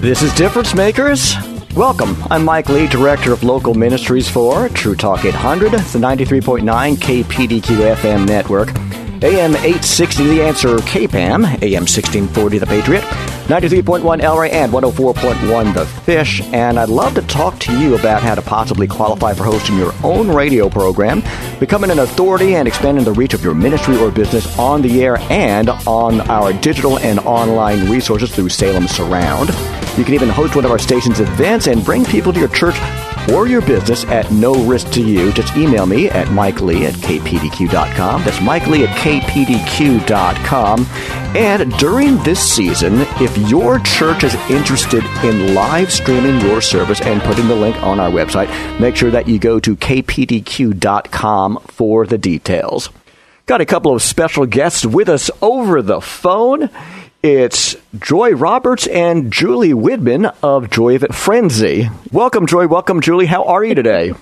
This is Difference Makers. Welcome. I'm Mike Lee, Director of Local Ministries for True Talk 800, the 93.9 KPDQ FM network. AM 860 The Answer KPAM, AM 1640 The Patriot, 93.1 El Rey, and 104.1 The Fish. And I'd love to talk to you about how to possibly qualify for hosting your own radio program, becoming an authority, and expanding the reach of your ministry or business on the air and on our digital and online resources through Salem Surround. You can even host one of our station's events and bring people to your church or your business at no risk to you. Just email me at MikeLee at kpdq.com. That's MikeLee at kpdq.com. And during this season, if your church is interested in live streaming your service and putting the link on our website, make sure that you go to kpdq.com for the details. Got a couple of special guests with us over the phone. It's Joy Roberts and Julie Widman of Joy of It Friendzy. Welcome, Joy. Welcome, Julie. How are you today?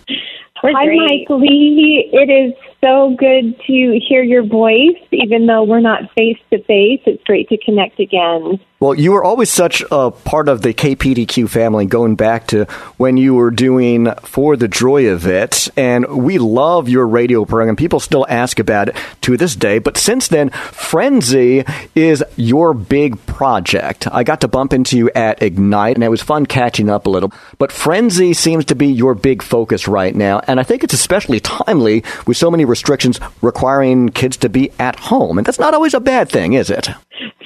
Hi, Mike Lee. It is so good to hear your voice, even though we're not face to face. It's great to connect again. Well, you were always such a part of the KPDQ family going back to when you were doing For the Joy of It. And we love your radio program. People still ask about it to this day. But since then, Friendzy is your big project. I got to bump into you at Ignite, and it was fun catching up a little. But Friendzy seems to be your big focus right now. And I think it's especially timely with so many restrictions requiring kids to be at home. And that's not always a bad thing, is it?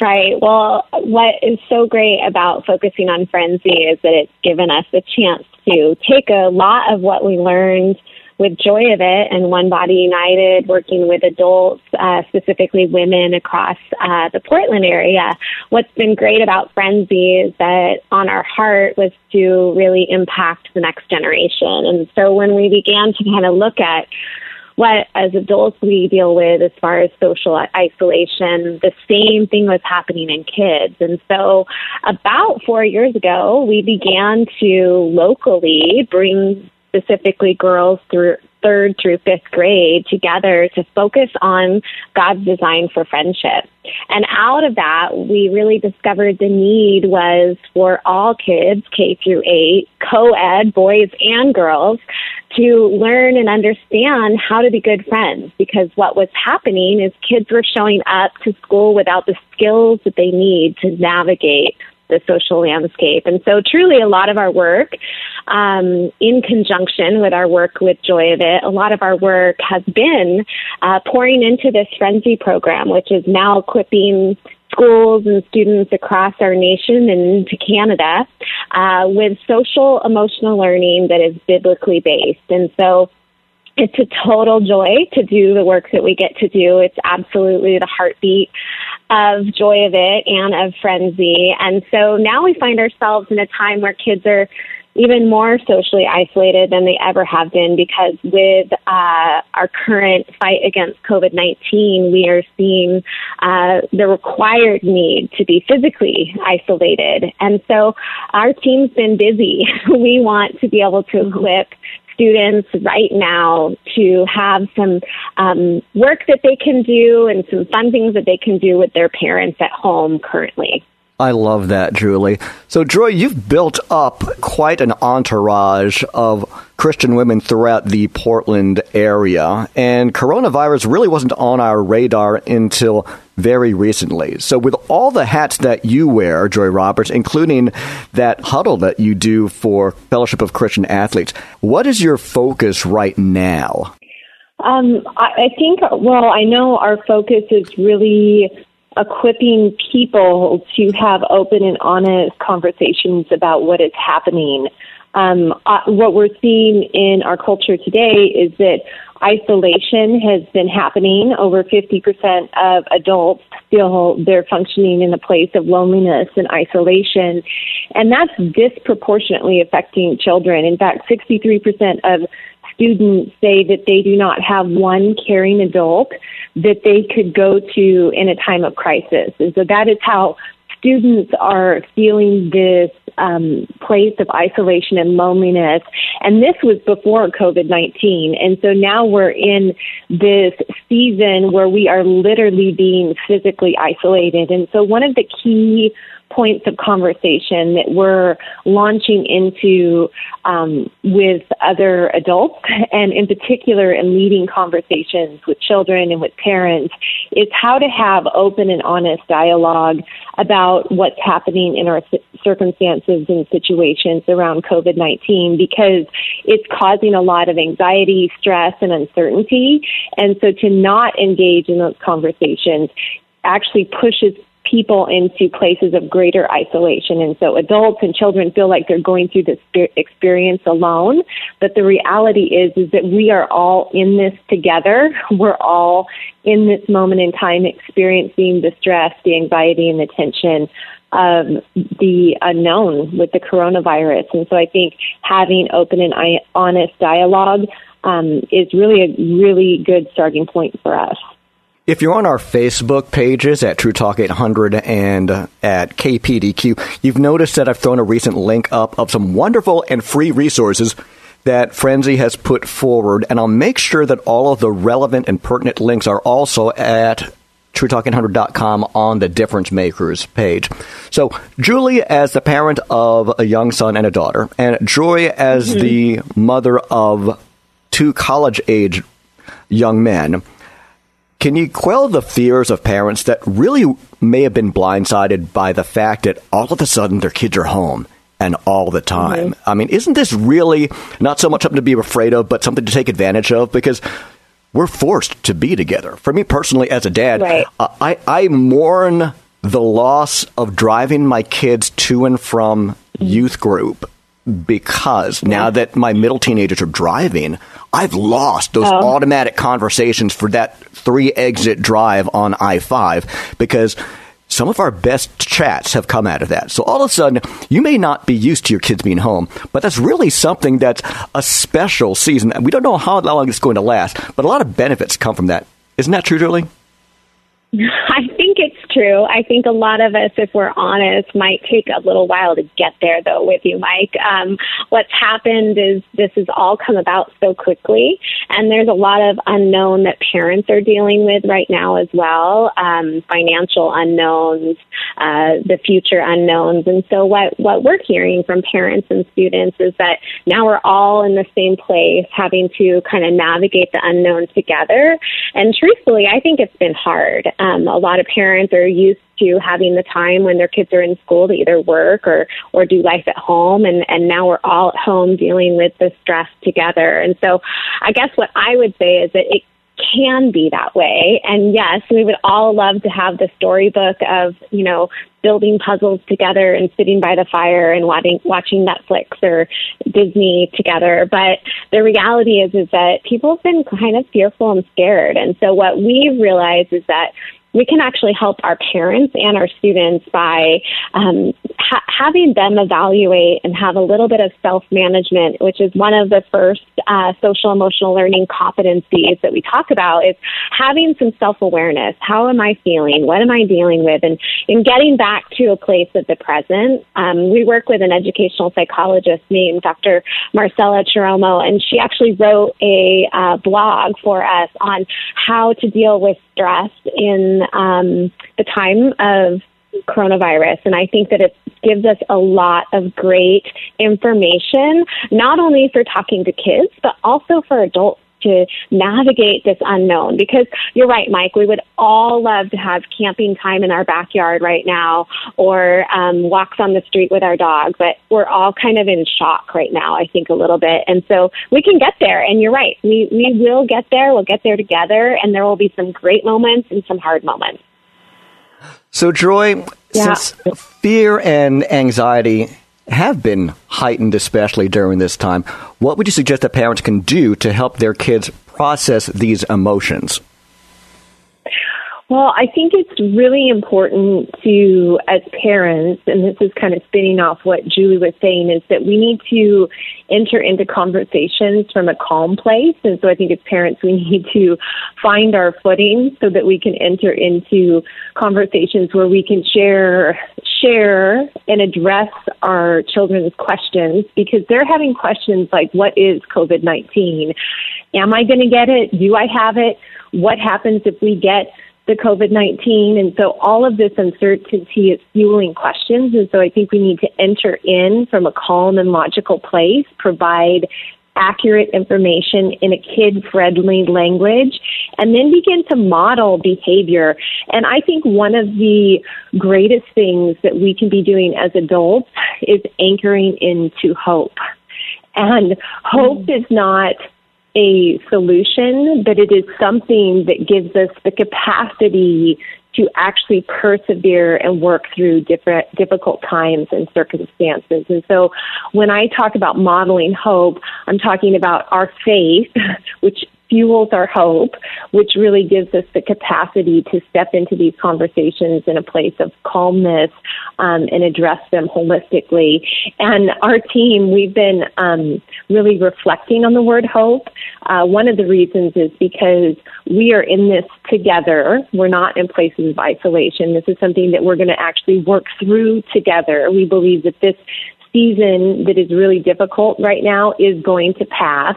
Right. Well, what is so great about focusing on Friendzy is that it's given us the chance to take a lot of what we learned with Joy of It and One Body United, working with adults, uh, specifically women across uh, the Portland area. What's been great about Friendzy is that on our heart was to really impact the next generation. And so when we began to kind of look at what as adults we deal with as far as social isolation, the same thing was happening in kids. And so about four years ago, we began to locally bring specifically girls through third through fifth grade together to focus on God's design for friendship. And out of that, we really discovered the need was for all kids, K through eight, co ed, boys and girls, to learn and understand how to be good friends because what was happening is kids were showing up to school without the skills that they need to navigate the social landscape. And so, truly, a lot of our work, um, in conjunction with our work with Joy of It, a lot of our work has been uh, pouring into this Friendzy program, which is now equipping schools and students across our nation and to Canada uh, with social emotional learning that is biblically based. And so it's a total joy to do the work that we get to do. It's absolutely the heartbeat of Joy of It and of Friendzy. And so now we find ourselves in a time where kids are even more socially isolated than they ever have been because with uh, our current fight against COVID 19, we are seeing uh, the required need to be physically isolated. And so our team's been busy. we want to be able to equip students right now to have some um, work that they can do and some fun things that they can do with their parents at home currently. I love that, Julie. So, Joy, you've built up quite an entourage of Christian women throughout the Portland area, and coronavirus really wasn't on our radar until very recently. So, with all the hats that you wear, Joy Roberts, including that huddle that you do for Fellowship of Christian Athletes, what is your focus right now? Um, I, I think, well, I know our focus is really equipping people to have open and honest conversations about what is happening um, uh, what we're seeing in our culture today is that isolation has been happening. Over 50% of adults feel they're functioning in a place of loneliness and isolation. And that's disproportionately affecting children. In fact, 63% of students say that they do not have one caring adult that they could go to in a time of crisis. And so that is how students are feeling this um, place of isolation and loneliness. And this was before COVID 19. And so now we're in this season where we are literally being physically isolated. And so one of the key points of conversation that we're launching into um, with other adults, and in particular in leading conversations with children and with parents, is how to have open and honest dialogue about what's happening in our circumstances and situations around COVID 19 because it's causing a lot of anxiety, stress, and uncertainty. And so to not engage in those conversations actually pushes people into places of greater isolation. And so adults and children feel like they're going through this experience alone. But the reality is, is that we are all in this together. We're all in this moment in time experiencing the stress, the anxiety, and the tension of the unknown with the coronavirus. And so I think having open and honest dialogue um, is really a really good starting point for us. If you're on our Facebook pages at True Talk 800 and at KPDQ, you've noticed that I've thrown a recent link up of some wonderful and free resources that Friendzy has put forward, and I'll make sure that all of the relevant and pertinent links are also at TrueTalk800.com on the Difference Makers page. So, Julie, as the parent of a young son and a daughter, and Joy, as mm-hmm. the mother of two college age young men, can you quell the fears of parents that really may have been blindsided by the fact that all of a sudden their kids are home and all the time? Mm-hmm. I mean, isn't this really not so much something to be afraid of, but something to take advantage of? Because we're forced to be together. For me personally, as a dad, right. uh, I, I mourn the loss of driving my kids to and from youth group because now that my middle teenagers are driving, I've lost those oh. automatic conversations for that three exit drive on I 5 because some of our best chats have come out of that. So all of a sudden, you may not be used to your kids being home, but that's really something that's a special season. We don't know how long it's going to last, but a lot of benefits come from that. Isn't that true, Julie? I think it's true. I think a lot of us, if we're honest, might take a little while to get there, though, with you, Mike. Um, what's happened is this has all come about so quickly, and there's a lot of unknown that parents are dealing with right now as well um, financial unknowns, uh, the future unknowns. And so, what, what we're hearing from parents and students is that now we're all in the same place, having to kind of navigate the unknown together. And truthfully, I think it's been hard. Um, a lot of parents are used to having the time when their kids are in school to either work or or do life at home and and now we're all at home dealing with the stress together and so i guess what i would say is that it can be that way and yes we would all love to have the storybook of you know building puzzles together and sitting by the fire and watching watching Netflix or Disney together. But the reality is is that people have been kind of fearful and scared. And so what we've realized is that we can actually help our parents and our students by um, ha- having them evaluate and have a little bit of self management, which is one of the first uh, social emotional learning competencies that we talk about. Is having some self awareness. How am I feeling? What am I dealing with? And in getting back to a place of the present, um, we work with an educational psychologist named Dr. Marcella Chiromo, and she actually wrote a uh, blog for us on how to deal with stress in um, the time of coronavirus. And I think that it gives us a lot of great information, not only for talking to kids, but also for adults to navigate this unknown because you're right, Mike. We would all love to have camping time in our backyard right now or um, walks on the street with our dog, but we're all kind of in shock right now, I think, a little bit. And so we can get there. And you're right. We, we will get there. We'll get there together. And there will be some great moments and some hard moments. So, Joy, yeah. since fear and anxiety have been heightened, especially during this time. What would you suggest that parents can do to help their kids process these emotions? Well, I think it's really important to, as parents, and this is kind of spinning off what Julie was saying, is that we need to enter into conversations from a calm place. And so I think as parents, we need to find our footing so that we can enter into conversations where we can share, share and address our children's questions because they're having questions like, what is COVID 19? Am I going to get it? Do I have it? What happens if we get the COVID 19. And so all of this uncertainty is fueling questions. And so I think we need to enter in from a calm and logical place, provide accurate information in a kid friendly language, and then begin to model behavior. And I think one of the greatest things that we can be doing as adults is anchoring into hope. And hope mm. is not a solution, but it is something that gives us the capacity to actually persevere and work through different difficult times and circumstances. And so when I talk about modeling hope, I'm talking about our faith, which fuels our hope, which really gives us the capacity to step into these conversations in a place of calmness um, and address them holistically. And our team, we've been um, really reflecting on the word hope. Uh, one of the reasons is because we are in this together. We're not in places of isolation. This is something that we're going to actually work through together. We believe that this season that is really difficult right now is going to pass.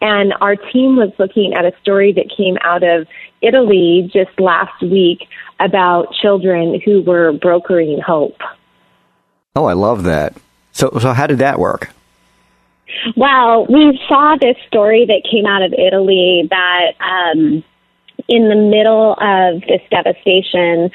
And our team was looking at a story that came out of Italy just last week about children who were brokering hope. Oh, I love that. So, so how did that work? Well, we saw this story that came out of Italy that um, in the middle of this devastation,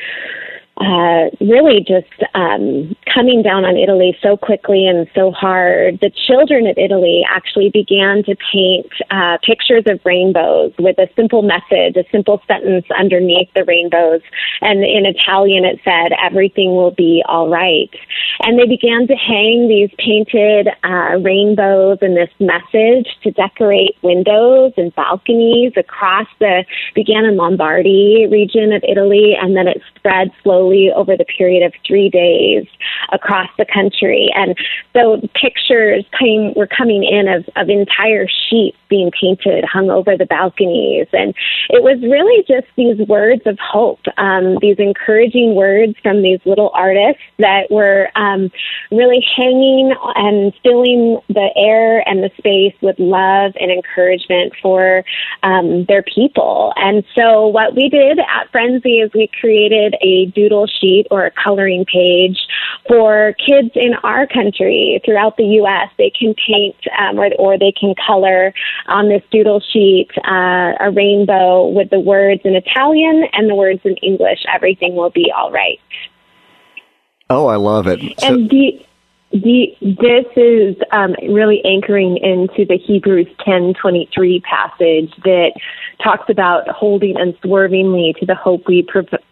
uh, really just um, coming down on Italy so quickly and so hard, the children of Italy actually began to paint uh, pictures of rainbows with a simple message, a simple sentence underneath the rainbows. And in Italian, it said, Everything will be all right. And they began to hang these painted uh, rainbows and this message to decorate windows and balconies across the, began in Lombardy region of Italy, and then it spread slowly slowly over the period of three days across the country. And so pictures came, were coming in of, of entire sheets being painted, hung over the balconies. And it was really just these words of hope, um, these encouraging words from these little artists that were um, really hanging and filling the air and the space with love and encouragement for um, their people. And so what we did at Friendzy is we created a doodle sheet or a coloring page for kids in our country throughout the U.S. They can paint um, or, or they can color on this doodle sheet uh, a rainbow with the words in Italian and the words in English. Everything will be all right. Oh, I love it. So- and the the, this is um, really anchoring into the Hebrews 10:23 passage that talks about holding unswervingly to the hope we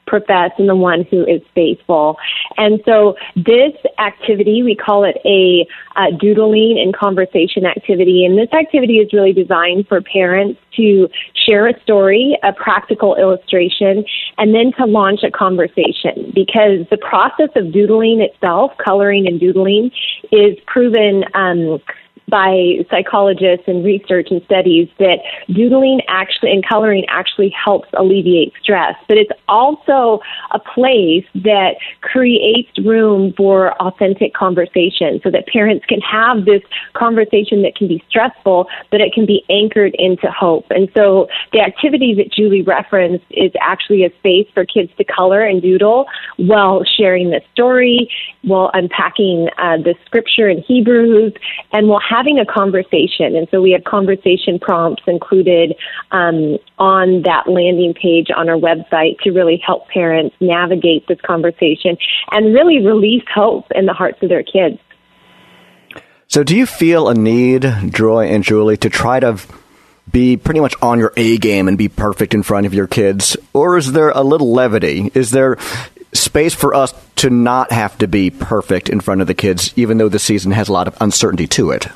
profess and the one who is faithful. And so this activity, we call it a uh, doodling and conversation activity. And this activity is really designed for parents to share a story, a practical illustration, and then to launch a conversation because the process of doodling itself, coloring and doodling, is proven um, by psychologists and research and studies that doodling actually and coloring actually helps alleviate stress. But it's also a place that creates room for authentic conversation so that parents can have this conversation that can be stressful, but it can be anchored into hope. And so the activity that Julie referenced is actually a space for kids to color and doodle while sharing the story, while unpacking uh, the scripture in Hebrews, and while having a conversation. And so we have conversation prompts included um, on that landing page on our website to really help parents navigate this conversation and really release hope in the hearts of their kids. So, do you feel a need, Joy and Julie, to try to be pretty much on your A game and be perfect in front of your kids? Or is there a little levity? Is there space for us to not have to be perfect in front of the kids, even though the season has a lot of uncertainty to it.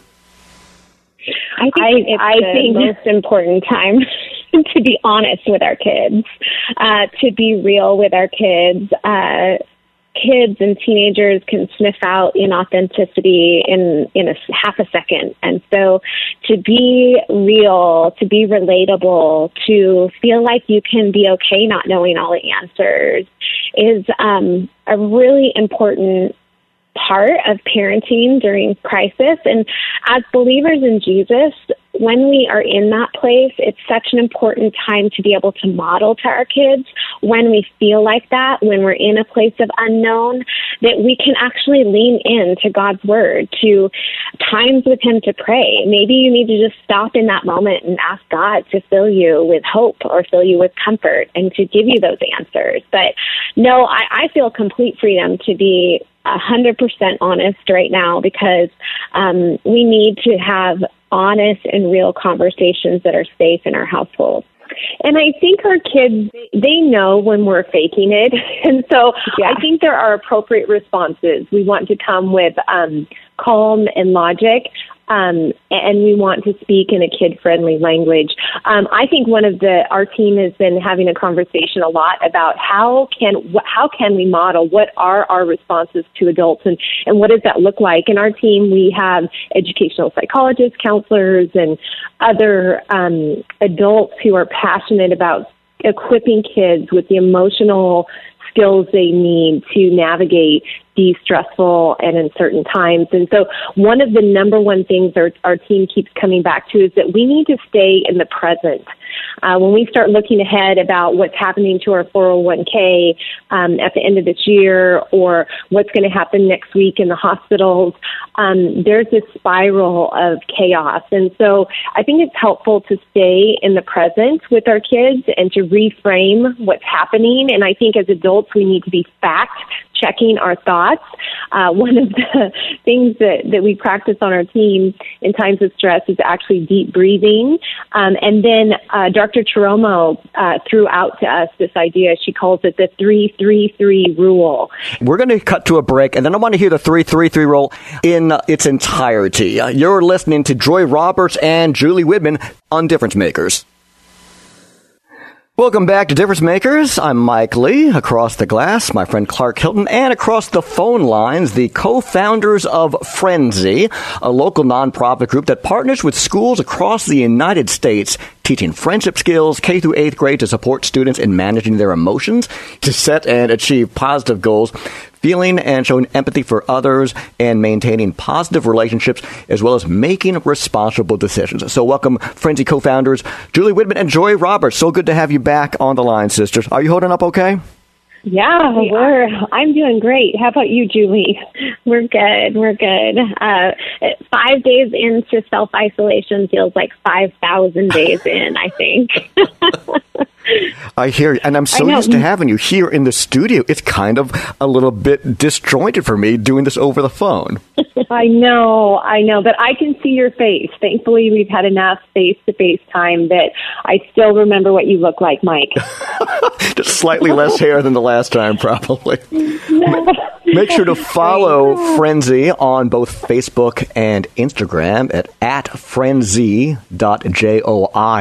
I think I, I the think most important time to be honest with our kids, uh, to be real with our kids. Uh, kids and teenagers can sniff out inauthenticity in in a half a second and so to be real to be relatable to feel like you can be okay not knowing all the answers is um, a really important part of parenting during crisis. And as believers in Jesus, when we are in that place, it's such an important time to be able to model to our kids when we feel like that, when we're in a place of unknown, that we can actually lean in to God's word, to times with Him to pray. Maybe you need to just stop in that moment and ask God to fill you with hope or fill you with comfort and to give you those answers. But no, I, I feel complete freedom to be 100% honest right now because um, we need to have honest and real conversations that are safe in our household. And I think our kids, they know when we're faking it. And so yeah. I think there are appropriate responses. We want to come with um, calm and logic um, and we want to speak in a kid friendly language. Um, I think one of the our team has been having a conversation a lot about how can how can we model what are our responses to adults and and what does that look like. In our team, we have educational psychologists, counselors, and other um, adults who are passionate about equipping kids with the emotional skills they need to navigate these stressful and uncertain times. And so, one of the number one things our, our team keeps coming back to is that we need to stay in the present. Uh, when we start looking ahead about what's happening to our 401k um, at the end of this year or what's going to happen next week in the hospitals, um, there's this spiral of chaos. And so I think it's helpful to stay in the present with our kids and to reframe what's happening. And I think as adults, we need to be fact checking our thoughts. Uh, one of the things that, that we practice on our team in times of stress is actually deep breathing. Um, and then uh, Dr. Chiromo uh, threw out to us this idea. She calls it the 333 rule. We're going to cut to a break, and then I want to hear the 333 rule in its entirety. Uh, you're listening to Joy Roberts and Julie Widman on Difference Makers. Welcome back to Difference Makers. I'm Mike Lee. Across the glass, my friend Clark Hilton, and across the phone lines, the co-founders of Friendzy, a local nonprofit group that partners with schools across the United States teaching friendship skills K through 8th grade to support students in managing their emotions, to set and achieve positive goals, feeling and showing empathy for others, and maintaining positive relationships, as well as making responsible decisions. So, welcome, Friendzy co founders Julie Widman and Joy Roberts. So good to have you back on the line, sisters. Are you holding up okay? Yeah, we're. I'm doing great. How about you, Julie? We're good. We're good. Uh, five days into self isolation feels like five thousand days in. I think. I hear you. And I'm so used to having you here in the studio. It's kind of a little bit disjointed for me doing this over the phone. I know, I know, but I can see your face. Thankfully, we've had enough face to face time that I still remember what you look like, Mike. Just slightly less hair than the last time, probably. Make sure to follow Friendzy on both Facebook and Instagram at, at friendzy.joi,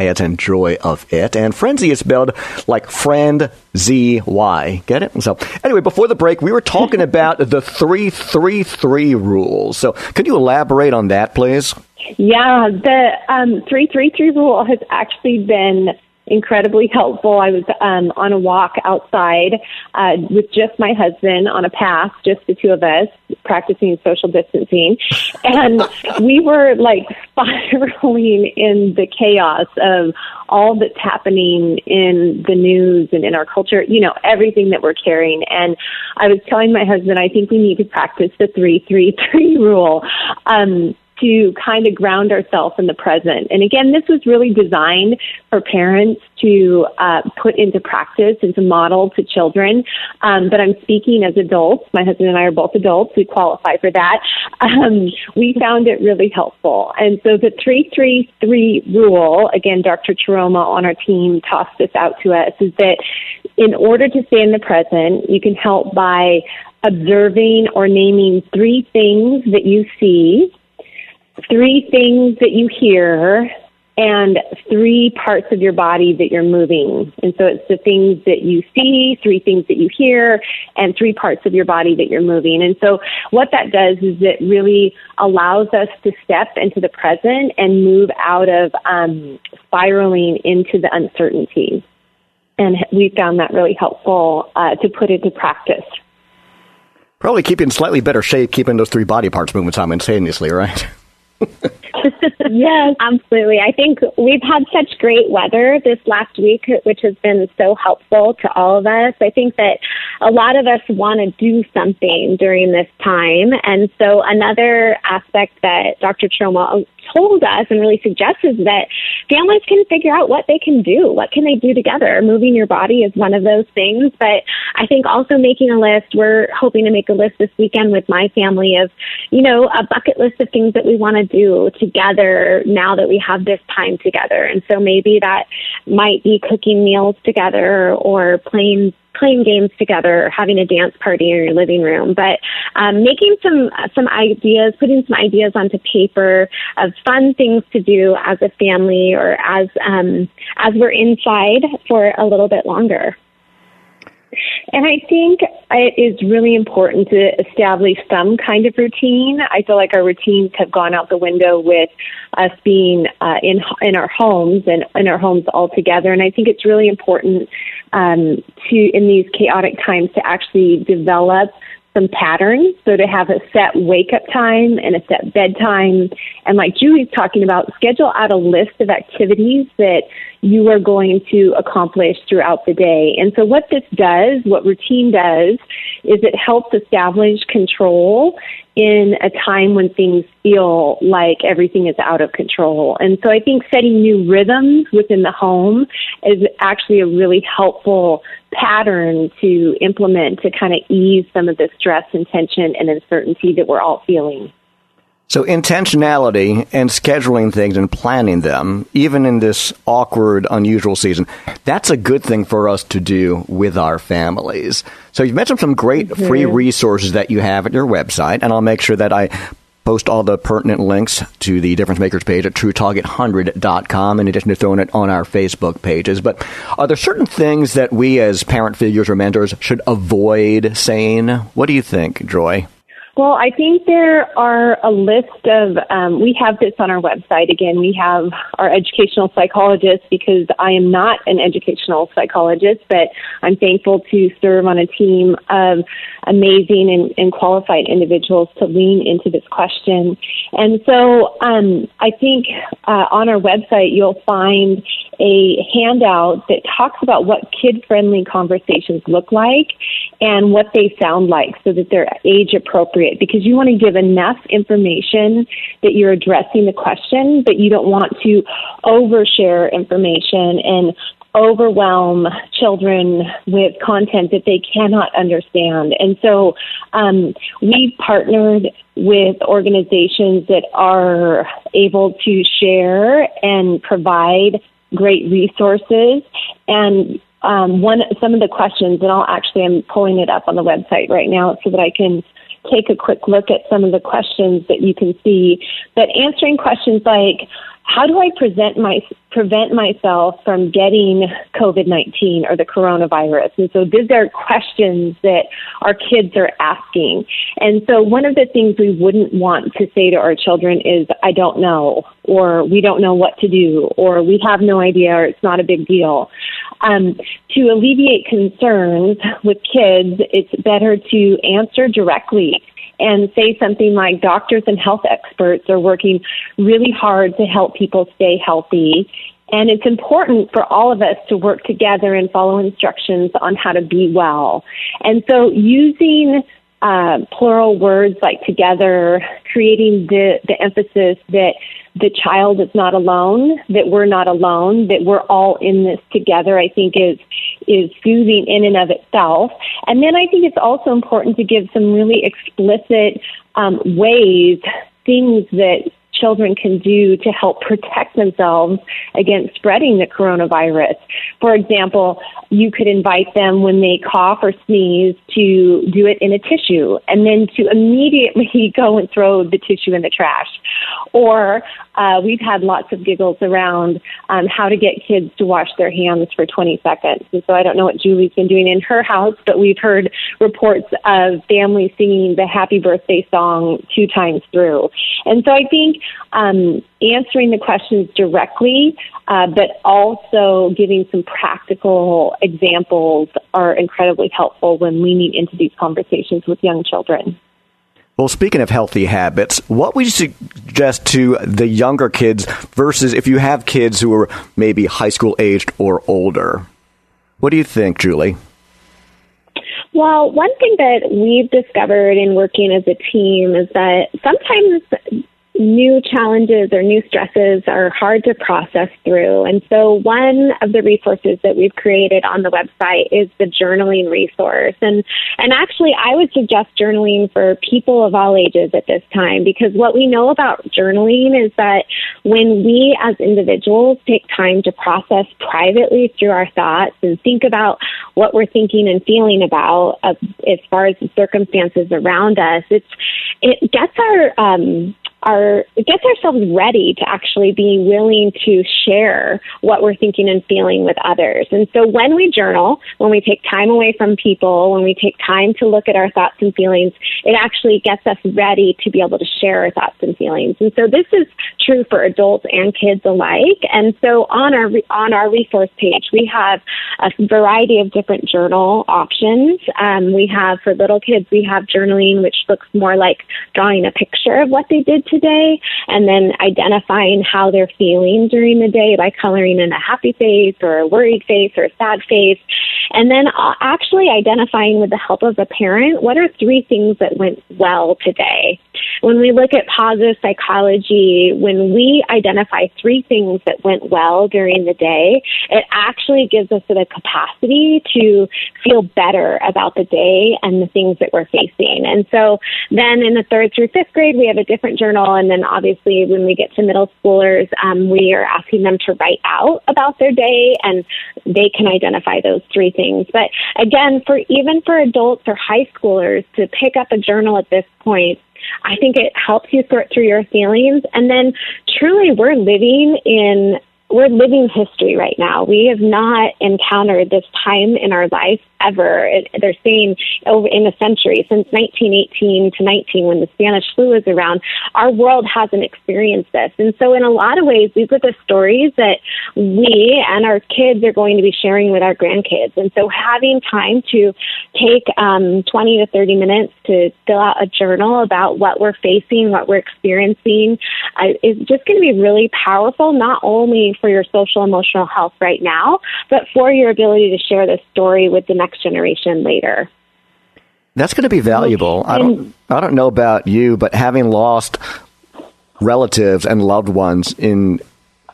as in joy of it. And Friendzy is spelled like friend Z Y. Get it? So, anyway, before the break, we were talking about the 333 rules. So, could you elaborate on that, please? Yeah, the um, 333 rule has actually been incredibly helpful. I was um, on a walk outside uh, with just my husband on a path, just the two of us, practicing social distancing. And we were like spiraling in the chaos of all that's happening in the news and in our culture, you know, everything that we're carrying. And I was telling my husband, I think we need to practice the 333 rule. Um, to kind of ground ourselves in the present. And again, this was really designed for parents to uh, put into practice and to model to children. Um, but I'm speaking as adults. My husband and I are both adults. We qualify for that. Um, we found it really helpful. And so the 333 rule, again, Dr. Chiroma on our team tossed this out to us, is that in order to stay in the present, you can help by observing or naming three things that you see, three things that you hear, and three parts of your body that you're moving. And so it's the things that you see, three things that you hear, and three parts of your body that you're moving. And so what that does is it really allows us to step into the present and move out of um, spiraling into the uncertainty. And we found that really helpful uh, to put into practice. Probably keep you in slightly better shape, keeping those three body parts moving simultaneously, right? yes, absolutely. I think we've had such great weather this last week, which has been so helpful to all of us. I think that a lot of us want to do something during this time. And so another aspect that Dr. Chiroma told us and really suggests is that families can figure out what they can do. What can they do together? Moving your body is one of those things. But I think also making a list, we're hoping to make a list this weekend with my family of, you know, a bucket list of things that we want to do together now that we have this time together. And so maybe that might be cooking meals together or playing playing games together or having a dance party in your living room. But um, making some some ideas, putting some ideas onto paper of fun things to do as a family or as um, as we're inside for a little bit longer. And I think it is really important to establish some kind of routine. I feel like our routines have gone out the window with us being uh, in in our homes and in our homes all together. And I think it's really important um, to in these chaotic times to actually develop some patterns. So to have a set wake up time and a set bedtime. And like Julie's talking about, schedule out a list of activities that you are going to accomplish throughout the day. And so what this does, what routine does, is it helps establish control in a time when things feel like everything is out of control. And so I think setting new rhythms within the home is actually a really helpful pattern to implement to kind of ease some of the stress and tension and uncertainty that we're all feeling. So intentionality and scheduling things and planning them, even in this awkward, unusual season, that's a good thing for us to do with our families. So you've mentioned some great mm-hmm. free resources that you have at your website, and I'll make sure that I post all the pertinent links to the Difference Makers page at TrueTalk800.com in addition to throwing it on our Facebook pages. But are there certain things that we as parent figures or mentors should avoid saying? What do you think, Joy? Well, I think there are a list of, um, we have this on our website. Again, we have our educational psychologist because I am not an educational psychologist, but I'm thankful to serve on a team of amazing and, and qualified individuals to lean into this question. And so um, I think uh, on our website, you'll find a handout that talks about what kid friendly conversations look like and what they sound like so that they're age appropriate because you want to give enough information that you're addressing the question, but you don't want to overshare information and overwhelm children with content that they cannot understand. And so um, we've partnered with organizations that are able to share and provide great resources. And um, one some of the questions and I'll actually I'm pulling it up on the website right now so that I can take a quick look at some of the questions that you can see but answering questions like how do I present my, prevent myself from getting COVID 19 or the coronavirus? And so these are questions that our kids are asking. And so one of the things we wouldn't want to say to our children is, I don't know, or we don't know what to do, or we have no idea, or it's not a big deal. Um, to alleviate concerns with kids, it's better to answer directly and say something like doctors and health experts are working really hard to help people stay healthy. And it's important for all of us to work together and follow instructions on how to be well. And so using uh, plural words like together, creating the, the emphasis that the child is not alone, that we're not alone, that we're all in this together, I think is is soothing in and of itself. And then I think it's also important to give some really explicit um, ways, things that children can do to help protect themselves against spreading the coronavirus. For example, you could invite them when they cough or sneeze to do it in a tissue and then to immediately go and throw the tissue in the trash. Or uh, we've had lots of giggles around um, how to get kids to wash their hands for 20 seconds. And so I don't know what Julie's been doing in her house, but we've heard reports of families singing the happy birthday song two times through. And so I think um, answering the questions directly, uh, but also giving some practical examples are incredibly helpful when leaning into these conversations with young children. Well, speaking of healthy habits, what would you suggest to the younger kids versus if you have kids who are maybe high school aged or older? What do you think, Julie? Well, one thing that we've discovered in working as a team is that sometimes new challenges or new stresses are hard to process through. And so one of the resources that we've created on the website is the journaling resource. And and actually I would suggest journaling for people of all ages at this time because what we know about journaling is that when we as individuals take time to process privately through our thoughts and think about what we're thinking and feeling about uh, as far as the circumstances around us, it's it gets our um, our gets ourselves ready to actually be willing to share what we're thinking and feeling with others. And so when we journal, when we take time away from people, when we take time to look at our thoughts and feelings, it actually gets us ready to be able to share our thoughts and feelings. And so this is true for adults and kids alike. And so on our on our resource page, we have a variety of different journal options. Um, we have for little kids, we have journaling, which looks more like drawing a picture of what they did today and then identifying how they're feeling during the day by coloring in a happy face or a worried face or a sad face. And then uh, actually identifying with the help of a parent what are three things that went well today. When we look at positive psychology, when we identify three things that went well during the day, it actually gives us the capacity to feel better about the day and the things that we're facing. And so then in the third through fifth grade, we have a different journal. And then obviously when we get to middle schoolers, um, we are asking them to write out about their day and they can identify those three things. But again, for even for adults or high schoolers to pick up a journal at this point, I think it helps you sort through your feelings. And then truly, we're living in we're living history right now. We have not encountered this time in our life ever. They're saying over in a century since 1918 to 19 when the Spanish flu was around, our world hasn't experienced this. And so in a lot of ways, these are the stories that we and our kids are going to be sharing with our grandkids. And so having time to take um, 20 to 30 minutes to fill out a journal about what we're facing, what we're experiencing, uh, is just going to be really powerful, not only for your social emotional health right now, but for your ability to share this story with the next generation later. That's going to be valuable. I don't I don't know about you, but having lost relatives and loved ones in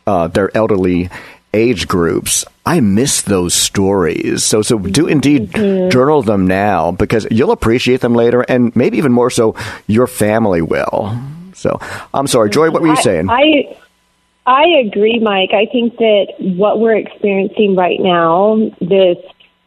uh, their elderly age groups, I miss those stories. So, so do indeed mm-hmm. journal them now because you'll appreciate them later, and maybe even more so, your family will. So, I'm sorry, Joy. What were you saying? I I agree, Mike. I think that what we're experiencing right now, this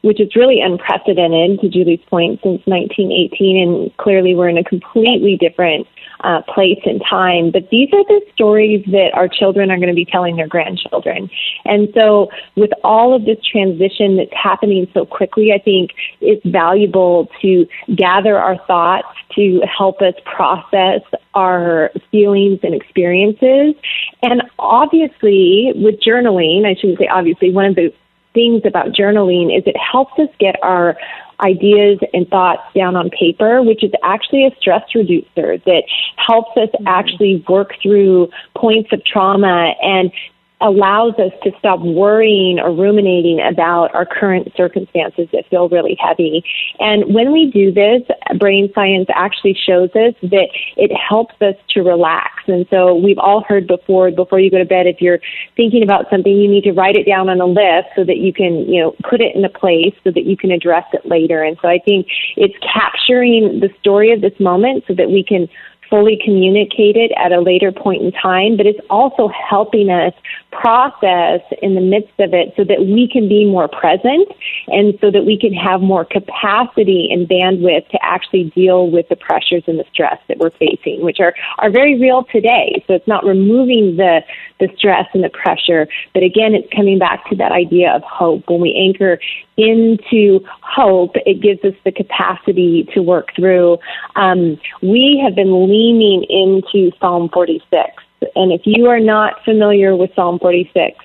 which is really unprecedented to Julie's point since 1918, and clearly we're in a completely different uh, place and time. But these are the stories that our children are going to be telling their grandchildren. And so, with all of this transition that's happening so quickly, I think it's valuable to gather our thoughts to help us process our feelings and experiences. And obviously, with journaling, I shouldn't say obviously, one of the things about journaling is it helps us get our ideas and thoughts down on paper, which is actually a stress reducer that helps us mm-hmm. actually work through points of trauma and allows us to stop worrying or ruminating about our current circumstances that feel really heavy. And when we do this, brain science actually shows us that it helps us to relax. And so we've all heard before, before you go to bed, if you're thinking about something, you need to write it down on a list so that you can, you know, put it in a place so that you can address it later. And so I think it's capturing the story of this moment so that we can fully communicated at a later point in time, but it's also helping us process in the midst of it so that we can be more present and so that we can have more capacity and bandwidth to actually deal with the pressures and the stress that we're facing, which are, are very real today. So it's not removing the, the stress and the pressure, but again, it's coming back to that idea of hope. When we anchor into hope, it gives us the capacity to work through. Um, we have been leaning into Psalm 46. And if you are not familiar with Psalm 46,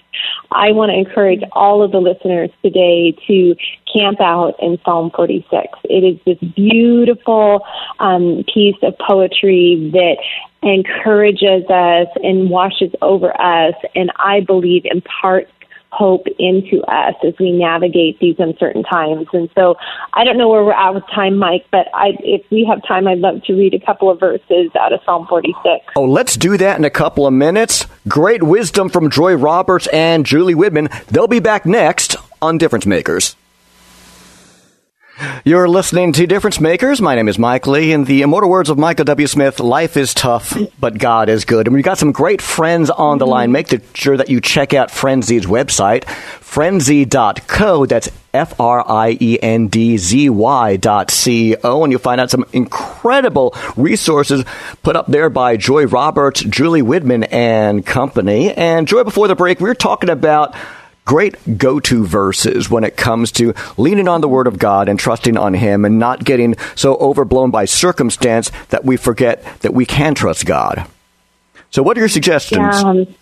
I want to encourage all of the listeners today to camp out in Psalm 46. It is this beautiful um, piece of poetry that encourages us and washes over us, and I believe imparts hope into us as we navigate these uncertain times. And so I don't know where we're at with time, Mike, but I, if we have time, I'd love to read a couple of verses out of Psalm 46. Oh, let's do that in a couple of minutes. Great wisdom from Joy Roberts and Julie Widman. They'll be back next on Difference Makers. You're listening to Difference Makers. My name is Mike Lee. In the immortal words of Michael W. Smith, life is tough, but God is good. And we've got some great friends on the line. Make sure that you check out Friendzy's website, friendzy.co. That's F R I E N D Z Y dot C O. And you'll find out some incredible resources put up there by Joy Roberts, Julie Widman, and company. And Joy, before the break, we were talking about great go to verses when it comes to leaning on the Word of God and trusting on Him and not getting so overblown by circumstance that we forget that we can trust God. So, what are your suggestions? Yeah, um,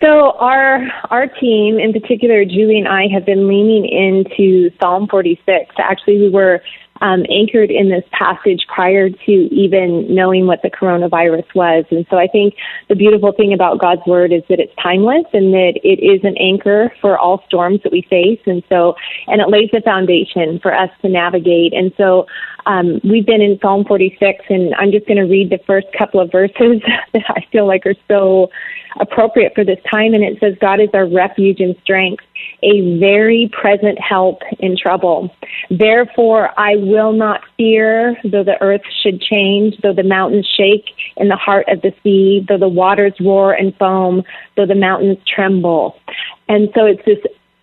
so our our team, in particular, Julie and I, have been leaning into Psalm 46. Actually, we were um, anchored in this passage prior to even knowing what the coronavirus was. And so I think the beautiful thing about God's word is that it's timeless and that it is an anchor for all storms that we face. And so, and it lays the foundation for us to navigate. And so, um, we've been in Psalm 46, and I'm just going to read the first couple of verses that I feel like are so appropriate for this time. And it says, God is our refuge and strength, a very present help in trouble. Therefore, I will not fear, though the earth should change, though the mountains shake in the heart of the sea, though the waters roar and foam, though the mountains tremble. And so it's this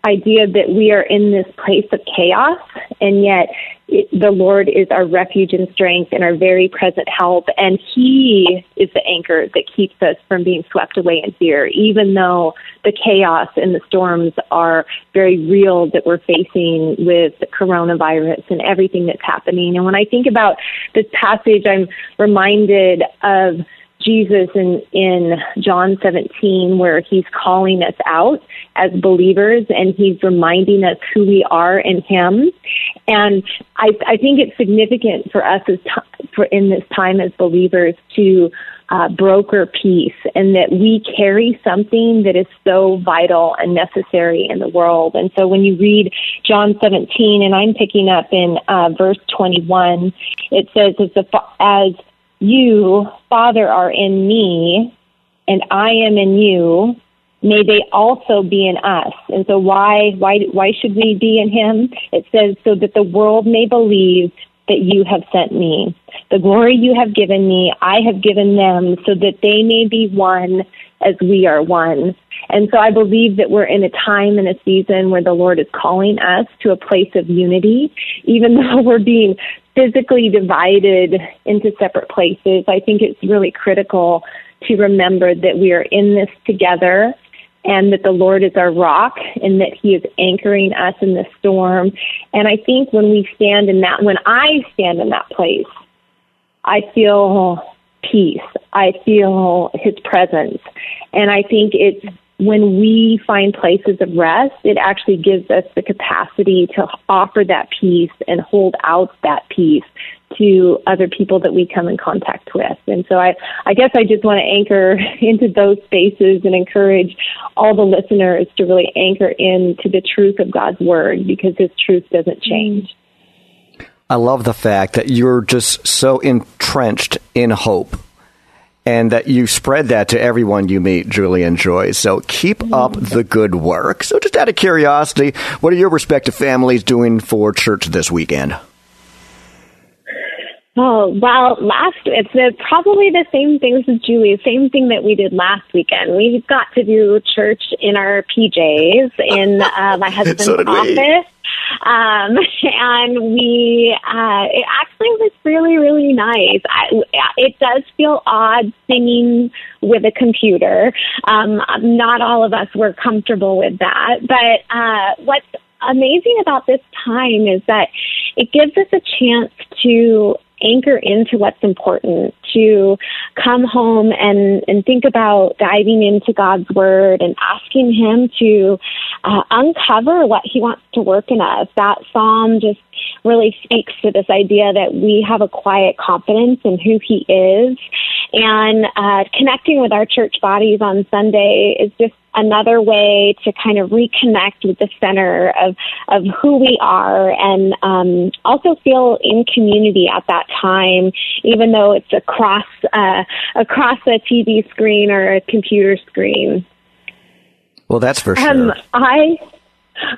idea that we are in this place of chaos, and yet it, the Lord is our refuge and strength and our very present help, and He is the anchor that keeps us from being swept away in fear, even though the chaos and the storms are very real that we're facing with coronavirus and everything that's happening. And when I think about this passage, I'm reminded of Jesus in, in John 17, where he's calling us out as believers and he's reminding us who we are in him. And I, I think it's significant for us as t- for in this time as believers to uh, broker peace and that we carry something that is so vital and necessary in the world. And so when you read John 17, and I'm picking up in uh, verse 21, it says, as, the, as you, Father, are in me, and I am in you, may they also be in us. And so why why why should we be in him? It says so that the world may believe that you have sent me. The glory you have given me, I have given them so that they may be one as we are one. And so I believe that we're in a time and a season where the Lord is calling us to a place of unity, even though we're being physically divided into separate places. I think it's really critical to remember that we are in this together and that the Lord is our rock and that He is anchoring us in the storm. And I think when we stand in that, when I stand in that place, I feel peace. I feel His presence. And I think it's when we find places of rest, it actually gives us the capacity to offer that peace and hold out that peace to other people that we come in contact with. And so I, I guess I just want to anchor into those spaces and encourage all the listeners to really anchor into the truth of God's word because his truth doesn't change. I love the fact that you're just so entrenched in hope and that you spread that to everyone you meet, Julie and Joy. So keep up the good work. So, just out of curiosity, what are your respective families doing for church this weekend? Oh, well, last, it's the, probably the same things as Julie, same thing that we did last weekend. We got to do church in our PJs in uh, my husband's so office. Um, and we, uh, it actually was really, really nice. I, it does feel odd singing with a computer. Um, not all of us were comfortable with that, but, uh, what's amazing about this time is that it gives us a chance to anchor into what's important, to come home and, and think about diving into God's Word and asking Him to uh, uncover what He wants to work in us. That psalm just really speaks to this idea that we have a quiet confidence in who He is. And uh, connecting with our church bodies on Sunday is just another way to kind of reconnect with the center of of who we are and um, also feel in community at that time, even though it's across uh, across a TV screen or a computer screen. Well, that's for sure. Um, I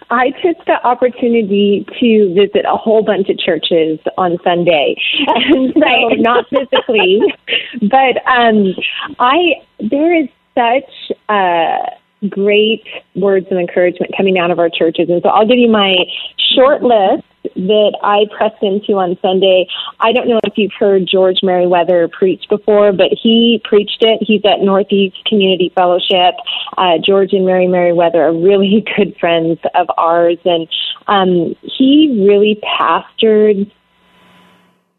I took the opportunity to visit a whole bunch of churches on Sunday, and so not physically, but um, I there is such. Uh, great words of encouragement coming out of our churches. And so I'll give you my short list that I pressed into on Sunday. I don't know if you've heard George Merriweather preach before, but he preached it. He's at Northeast Community Fellowship. Uh, George and Mary Merriweather are really good friends of ours, and um, he really pastored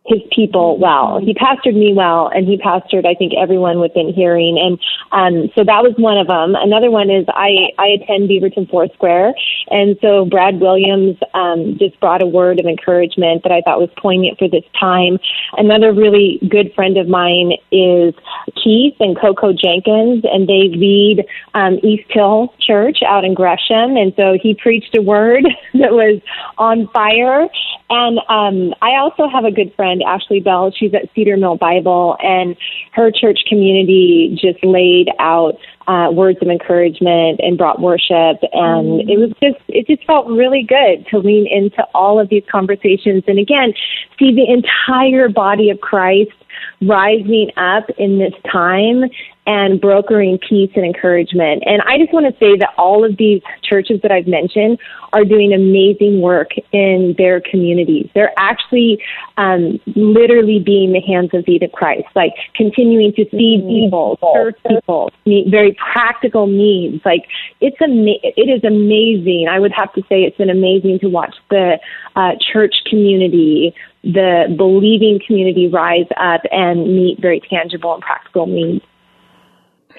his people well. He pastored me well, and he pastored, I think, everyone within hearing. And um, so that was one of them. Another one is I, I attend Beaverton Foursquare, and so Brad Williams um, just brought a word of encouragement that I thought was poignant for this time. Another really good friend of mine is Keith and Coco Jenkins, and they lead um, East Hill Church out in Gresham, and so he preached a word that was on fire. And um, I also have a good friend friend, Ashley Bell. She's at Cedar Mill Bible, and her church community just laid out uh, words of encouragement and brought worship. And mm-hmm. it was just, it just felt really good to lean into all of these conversations. And again, see the entire body of Christ rising up in this time and brokering peace and encouragement. And I just want to say that all of these churches that I've mentioned are doing amazing work in their communities. They're actually um, literally being the hands and feet of Christ, like continuing to feed people, serve people, meet very practical needs. Like it's ama- it is amazing. I would have to say it's been amazing to watch the uh, church community the believing community rise up and meet very tangible and practical needs.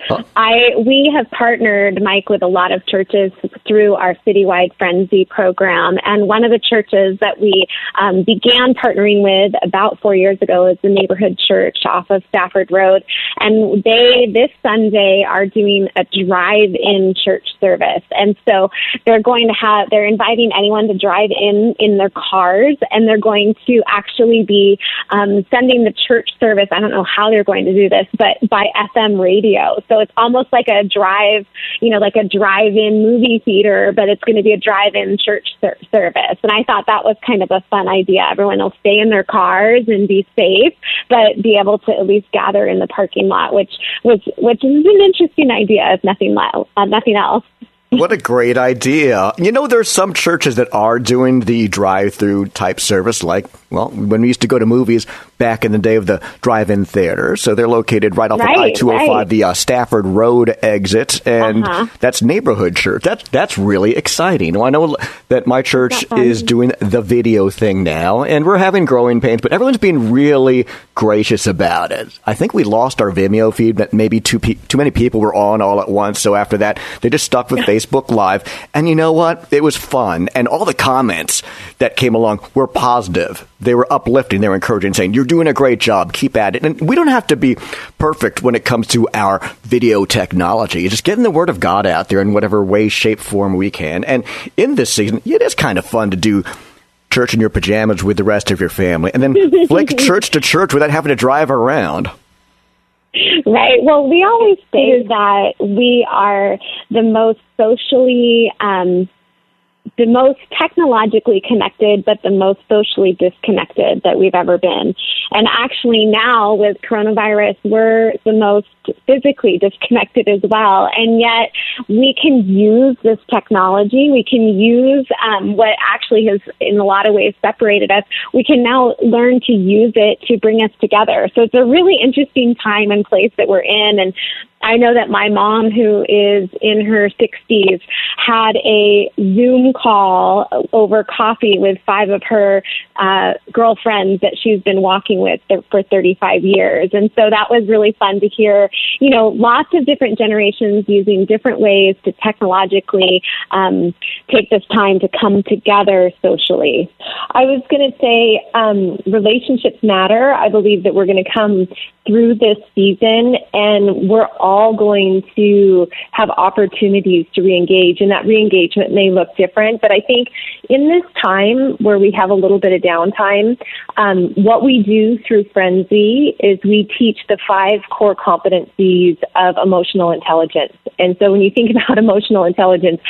Huh? I we have partnered, Mike, with a lot of churches through our citywide Friendzy program, and one of the churches that we um, began partnering with about four years ago is the Neighborhood Church off of Stafford Road, and they this Sunday are doing a drive-in church service, and so they're going to have they're inviting anyone to drive in in their cars, and they're going to actually be um, sending the church service. I don't know how they're going to do this, but by FM radio. So it's almost like a drive, you know, like a drive-in movie theater, but it's going to be a drive-in church ser- service. And I thought that was kind of a fun idea. Everyone will stay in their cars and be safe, but be able to at least gather in the parking lot, which was which is an interesting idea, if nothing, le- uh, nothing else. What a great idea. You know, there's some churches that are doing the drive through type service, like, well, when we used to go to movies back in the day of the drive in theater. So they're located right off right, of I 205, right. the uh, Stafford Road exit, and uh-huh. that's neighborhood church. That's, that's really exciting. Well, I know that my church is doing the video thing now, and we're having growing pains, but everyone's being really gracious about it. I think we lost our Vimeo feed, but maybe too, pe- too many people were on all at once. So after that, they just stuck with Facebook Live. And you know what? It was fun. And all the comments that came along were positive they were uplifting, they were encouraging, saying, You're doing a great job, keep at it. And we don't have to be perfect when it comes to our video technology. Just getting the word of God out there in whatever way, shape, form we can. And in this season, it is kind of fun to do church in your pajamas with the rest of your family and then flick church to church without having to drive around. Right. Well, we always say that we are the most socially um, the most technologically connected, but the most socially disconnected that we've ever been. And actually, now with coronavirus, we're the most physically disconnected as well. And yet, we can use this technology. We can use um, what actually has, in a lot of ways, separated us. We can now learn to use it to bring us together. So it's a really interesting time and place that we're in. And I know that my mom, who is in her 60s, had a Zoom call over coffee with five of her uh, girlfriends that she's been walking with for 35 years. And so that was really fun to hear, you know, lots of different generations using different ways to technologically um, take this time to come together socially. I was going to say um, relationships matter. I believe that we're going to come through this season and we're all going to have opportunities to reengage and that reengagement may look different. But i think in this time where we have a little bit of downtime um, what we do through Friendzy is we teach the five core competencies of emotional intelligence. And so when you think about emotional intelligence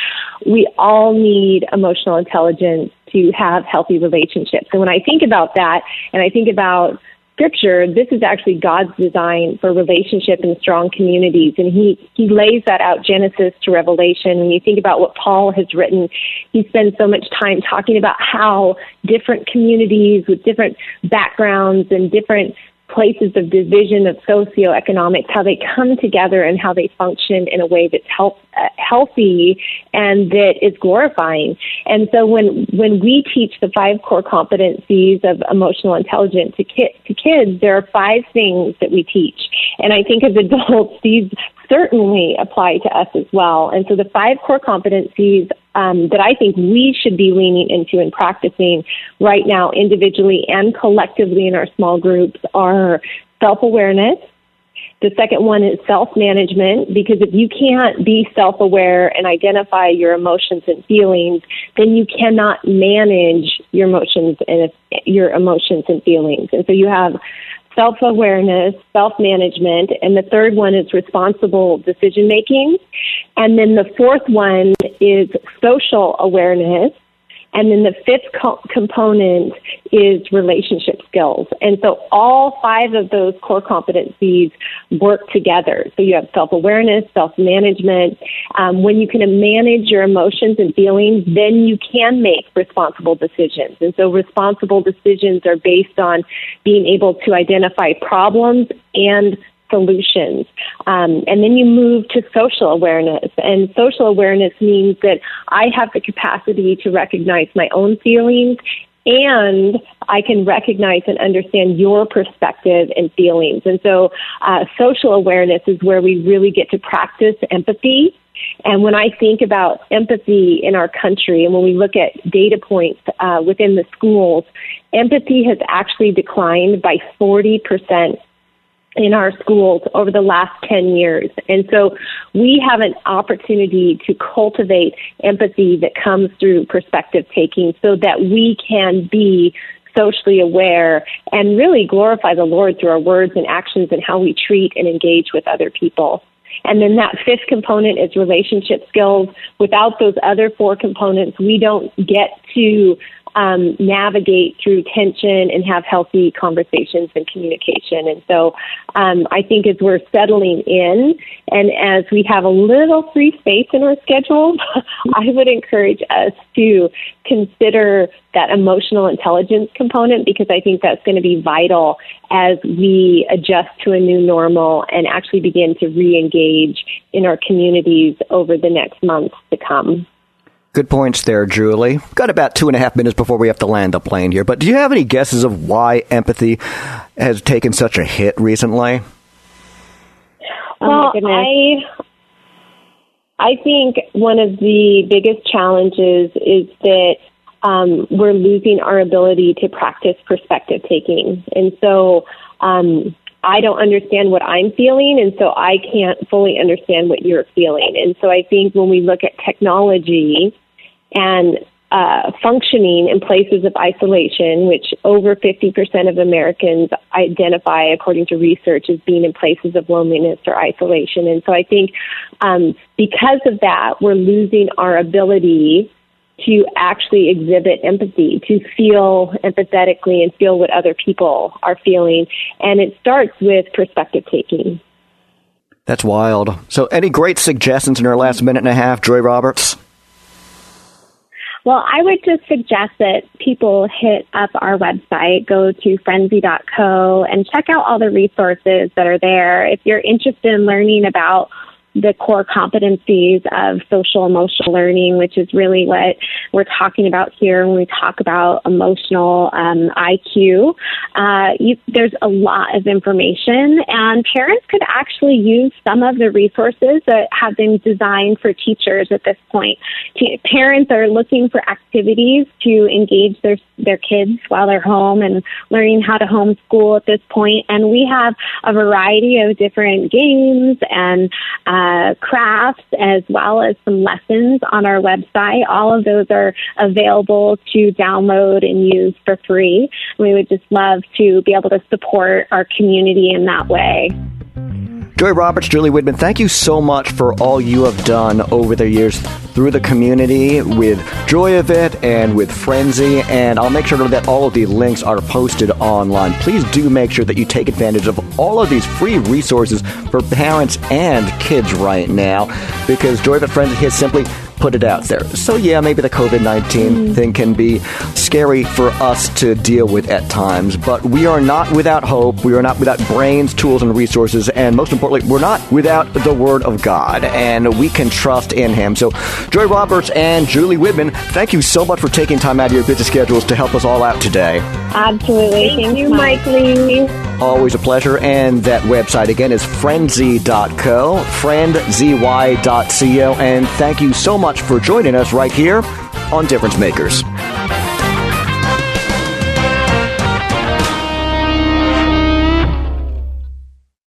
we all need emotional intelligence to have healthy relationships. And when i think about that and i think about scripture, this is actually God's design for relationship and strong communities. And he, he lays that out Genesis to Revelation. When you think about what Paul has written, he spends so much time talking about how different communities with different backgrounds and different places of division of socioeconomics, how they come together and how they function in a way that's uh, healthy and that is glorifying. And so when when we teach the five core competencies of emotional intelligence to, ki- to kids, there are five things that we teach. And I think as adults, these certainly apply to us as well. And so the five core competencies um, that I think we should be leaning into and practicing right now, individually and collectively in our small groups, are self awareness. The second one is self management because if you can't be self aware and identify your emotions and feelings, then you cannot manage your emotions and your emotions and feelings. And so you have self awareness, self management, and the third one is responsible decision making. And then the fourth one is social awareness. And then the fifth co- component is relationship skills. And so all five of those core competencies work together. So you have self awareness, self management. Um, when you can manage your emotions and feelings, then you can make responsible decisions. And so responsible decisions are based on being able to identify problems and solutions. Um, and then you move to social awareness. And social awareness means that I have the capacity to recognize my own feelings and I can recognize and understand your perspective and feelings. And so, uh, social awareness is where we really get to practice empathy. And when I think about empathy in our country, and when we look at data points uh, within the schools, empathy has actually declined by 40% in our schools over the last 10 years. And so we have an opportunity to cultivate empathy that comes through perspective taking so that we can be socially aware and really glorify the Lord through our words and actions and how we treat and engage with other people. And then that fifth component is relationship skills. Without those other four components, we don't get to um, navigate through tension and have healthy conversations and communication. And so um, I think as we're settling in and as we have a little free space in our schedule, I would encourage us to consider that emotional intelligence component because I think that's going to be vital as we adjust to a new normal and actually begin to re engage in our communities over the next months to come. Good points there, Julie. Got about two and a half minutes before we have to land the plane here, but do you have any guesses of why empathy has taken such a hit recently? Oh well, I I think one of the biggest challenges is that um, we're losing our ability to practice perspective taking. And so um, I don't understand what I'm feeling, and so I can't fully understand what you're feeling. And so I think when we look at technology and uh, functioning in places of isolation, which over 50% of Americans identify, according to research, as being in places of loneliness or isolation. And so I think um, because of that, we're losing our ability to actually exhibit empathy, to feel empathetically and feel what other people are feeling. And it starts with perspective taking. That's wild. So, any great suggestions in our last minute and a half, Joy Roberts? Well, I would just suggest that people hit up our website, go to friendzy.co, and check out all the resources that are there. If you're interested in learning about the core competencies of social emotional learning, which is really what we're talking about here when we talk about emotional um, IQ. Uh, you, there's a lot of information, and parents could actually use some of the resources that have been designed for teachers at this point. parents are looking for activities to engage their their kids while they're home and learning how to homeschool at this point, and we have a variety of different games and uh, uh, crafts as well as some lessons on our website. All of those are available to download and use for free. We would just love to be able to support our community in that way. Joy Roberts, Julie Widman, thank you so much for all you have done over the years through the community with Joy of It and with Friendzy. And I'll make sure that all of the links are posted online. Please do make sure that you take advantage of all of these free resources for parents and kids right now because Joy of It Friendzy has simply put it out there. So, yeah, maybe the COVID 19 mm. thing can be scary for us to deal with at times, but we are not without hope. We are not without brains, tools, and resources. And most importantly, we're not without the Word of God, and we can trust in Him. So, Joy Roberts and Julie Widman, thank you so much for taking time out of your busy schedules to help us all out today. Absolutely. Thank, Thank you, Mike Lee. Always a pleasure. And that website again is frenzy.co, friendzy.co. And thank you so much for joining us right here on Difference Makers.